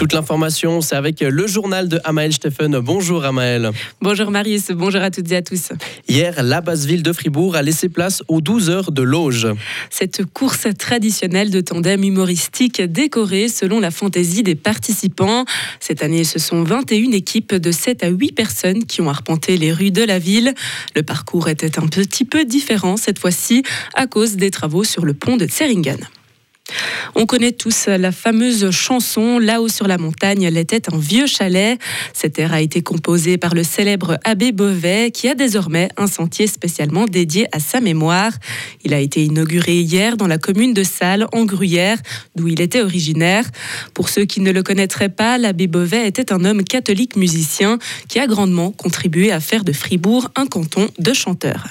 Toute l'information, c'est avec le journal de Amael Steffen. Bonjour Amael. Bonjour Marius, bonjour à toutes et à tous. Hier, la basse ville de Fribourg a laissé place aux 12 heures de Loge. Cette course traditionnelle de tandem humoristique décorée selon la fantaisie des participants. Cette année, ce sont 21 équipes de 7 à 8 personnes qui ont arpenté les rues de la ville. Le parcours était un petit peu différent cette fois-ci à cause des travaux sur le pont de Zeringen. On connaît tous la fameuse chanson Là-haut sur la montagne, elle était un vieux chalet. Cette air a été composée par le célèbre abbé Beauvais qui a désormais un sentier spécialement dédié à sa mémoire. Il a été inauguré hier dans la commune de Salles, en Gruyère, d'où il était originaire. Pour ceux qui ne le connaîtraient pas, l'abbé Beauvais était un homme catholique musicien qui a grandement contribué à faire de Fribourg un canton de chanteurs.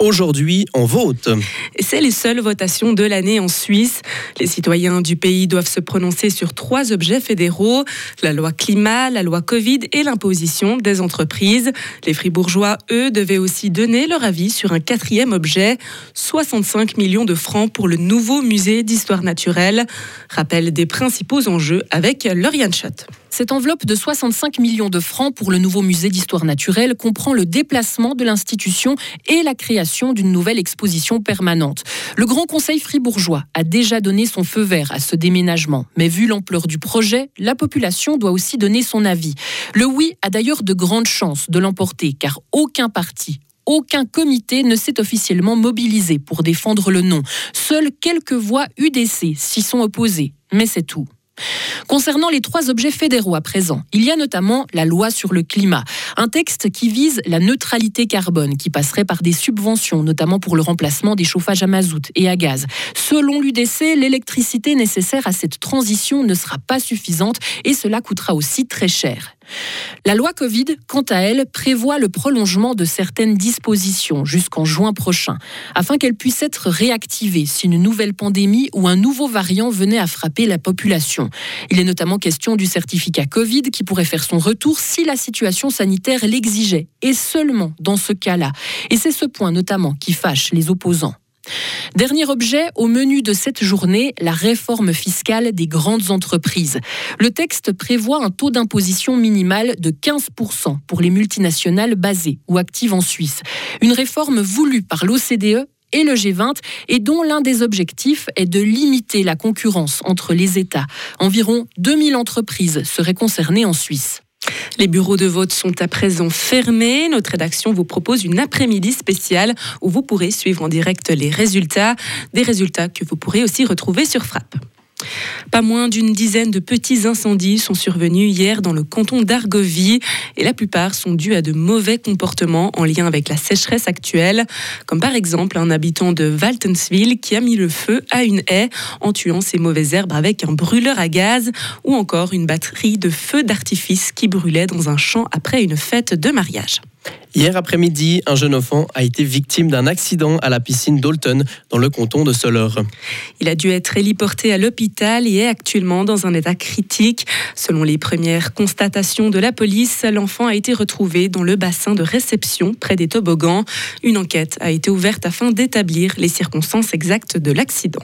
Aujourd'hui, on vote. C'est les seules votations de l'année en Suisse. Les citoyens du pays doivent se prononcer sur trois objets fédéraux la loi climat, la loi Covid et l'imposition des entreprises. Les Fribourgeois, eux, devaient aussi donner leur avis sur un quatrième objet 65 millions de francs pour le nouveau musée d'histoire naturelle. Rappel des principaux enjeux avec Lauriane Schott. Cette enveloppe de 65 millions de francs pour le nouveau musée d'histoire naturelle comprend le déplacement de l'institution et la création d'une nouvelle exposition permanente. Le Grand Conseil fribourgeois a déjà donné son feu vert à ce déménagement, mais vu l'ampleur du projet, la population doit aussi donner son avis. Le oui a d'ailleurs de grandes chances de l'emporter car aucun parti, aucun comité ne s'est officiellement mobilisé pour défendre le nom. Seules quelques voix UDC s'y sont opposées, mais c'est tout. Concernant les trois objets fédéraux à présent, il y a notamment la loi sur le climat, un texte qui vise la neutralité carbone, qui passerait par des subventions, notamment pour le remplacement des chauffages à mazout et à gaz. Selon l'UDC, l'électricité nécessaire à cette transition ne sera pas suffisante et cela coûtera aussi très cher. La loi Covid, quant à elle, prévoit le prolongement de certaines dispositions jusqu'en juin prochain, afin qu'elles puissent être réactivées si une nouvelle pandémie ou un nouveau variant venait à frapper la population. Il est notamment question du certificat Covid qui pourrait faire son retour si la situation sanitaire l'exigeait, et seulement dans ce cas-là. Et c'est ce point notamment qui fâche les opposants. Dernier objet au menu de cette journée, la réforme fiscale des grandes entreprises. Le texte prévoit un taux d'imposition minimal de 15% pour les multinationales basées ou actives en Suisse. Une réforme voulue par l'OCDE et le G20 et dont l'un des objectifs est de limiter la concurrence entre les États. Environ 2000 entreprises seraient concernées en Suisse. Les bureaux de vote sont à présent fermés. Notre rédaction vous propose une après-midi spéciale où vous pourrez suivre en direct les résultats, des résultats que vous pourrez aussi retrouver sur Frappe. Pas moins d'une dizaine de petits incendies sont survenus hier dans le canton d'Argovie et la plupart sont dus à de mauvais comportements en lien avec la sécheresse actuelle, comme par exemple un habitant de Waltensville qui a mis le feu à une haie en tuant ses mauvaises herbes avec un brûleur à gaz ou encore une batterie de feux d'artifice qui brûlait dans un champ après une fête de mariage. Hier après-midi, un jeune enfant a été victime d'un accident à la piscine d'Olton, dans le canton de Soleure. Il a dû être héliporté à l'hôpital et est actuellement dans un état critique. Selon les premières constatations de la police, l'enfant a été retrouvé dans le bassin de réception près des toboggans. Une enquête a été ouverte afin d'établir les circonstances exactes de l'accident.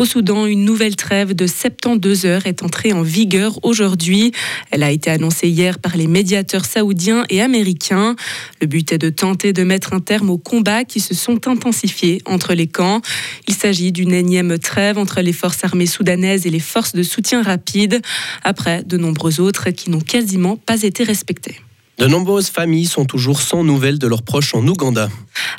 Au Soudan, une nouvelle trêve de 72 heures est entrée en vigueur aujourd'hui. Elle a été annoncée hier par les médiateurs saoudiens et américains. Le but est de tenter de mettre un terme aux combats qui se sont intensifiés entre les camps. Il s'agit d'une énième trêve entre les forces armées soudanaises et les forces de soutien rapide, après de nombreux autres qui n'ont quasiment pas été respectées. De nombreuses familles sont toujours sans nouvelles de leurs proches en Ouganda.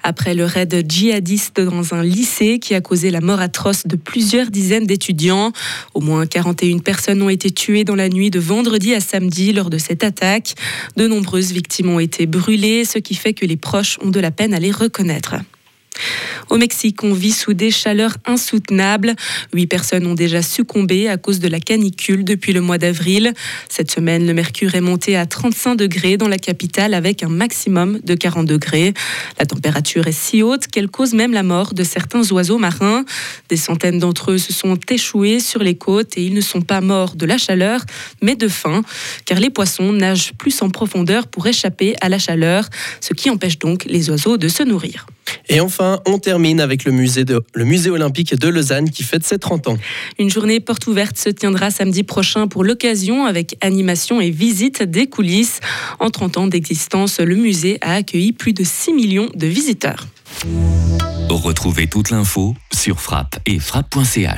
Après le raid djihadiste dans un lycée qui a causé la mort atroce de plusieurs dizaines d'étudiants, au moins 41 personnes ont été tuées dans la nuit de vendredi à samedi lors de cette attaque. De nombreuses victimes ont été brûlées, ce qui fait que les proches ont de la peine à les reconnaître. Au Mexique, on vit sous des chaleurs insoutenables. Huit personnes ont déjà succombé à cause de la canicule depuis le mois d'avril. Cette semaine, le mercure est monté à 35 degrés dans la capitale avec un maximum de 40 degrés. La température est si haute qu'elle cause même la mort de certains oiseaux marins. Des centaines d'entre eux se sont échoués sur les côtes et ils ne sont pas morts de la chaleur, mais de faim, car les poissons nagent plus en profondeur pour échapper à la chaleur, ce qui empêche donc les oiseaux de se nourrir. Et enfin, on termine avec le musée, de, le musée olympique de Lausanne qui fête ses 30 ans. Une journée porte ouverte se tiendra samedi prochain pour l'occasion avec animation et visite des coulisses. En 30 ans d'existence, le musée a accueilli plus de 6 millions de visiteurs. Retrouvez toute l'info sur frappe et frappe.ch.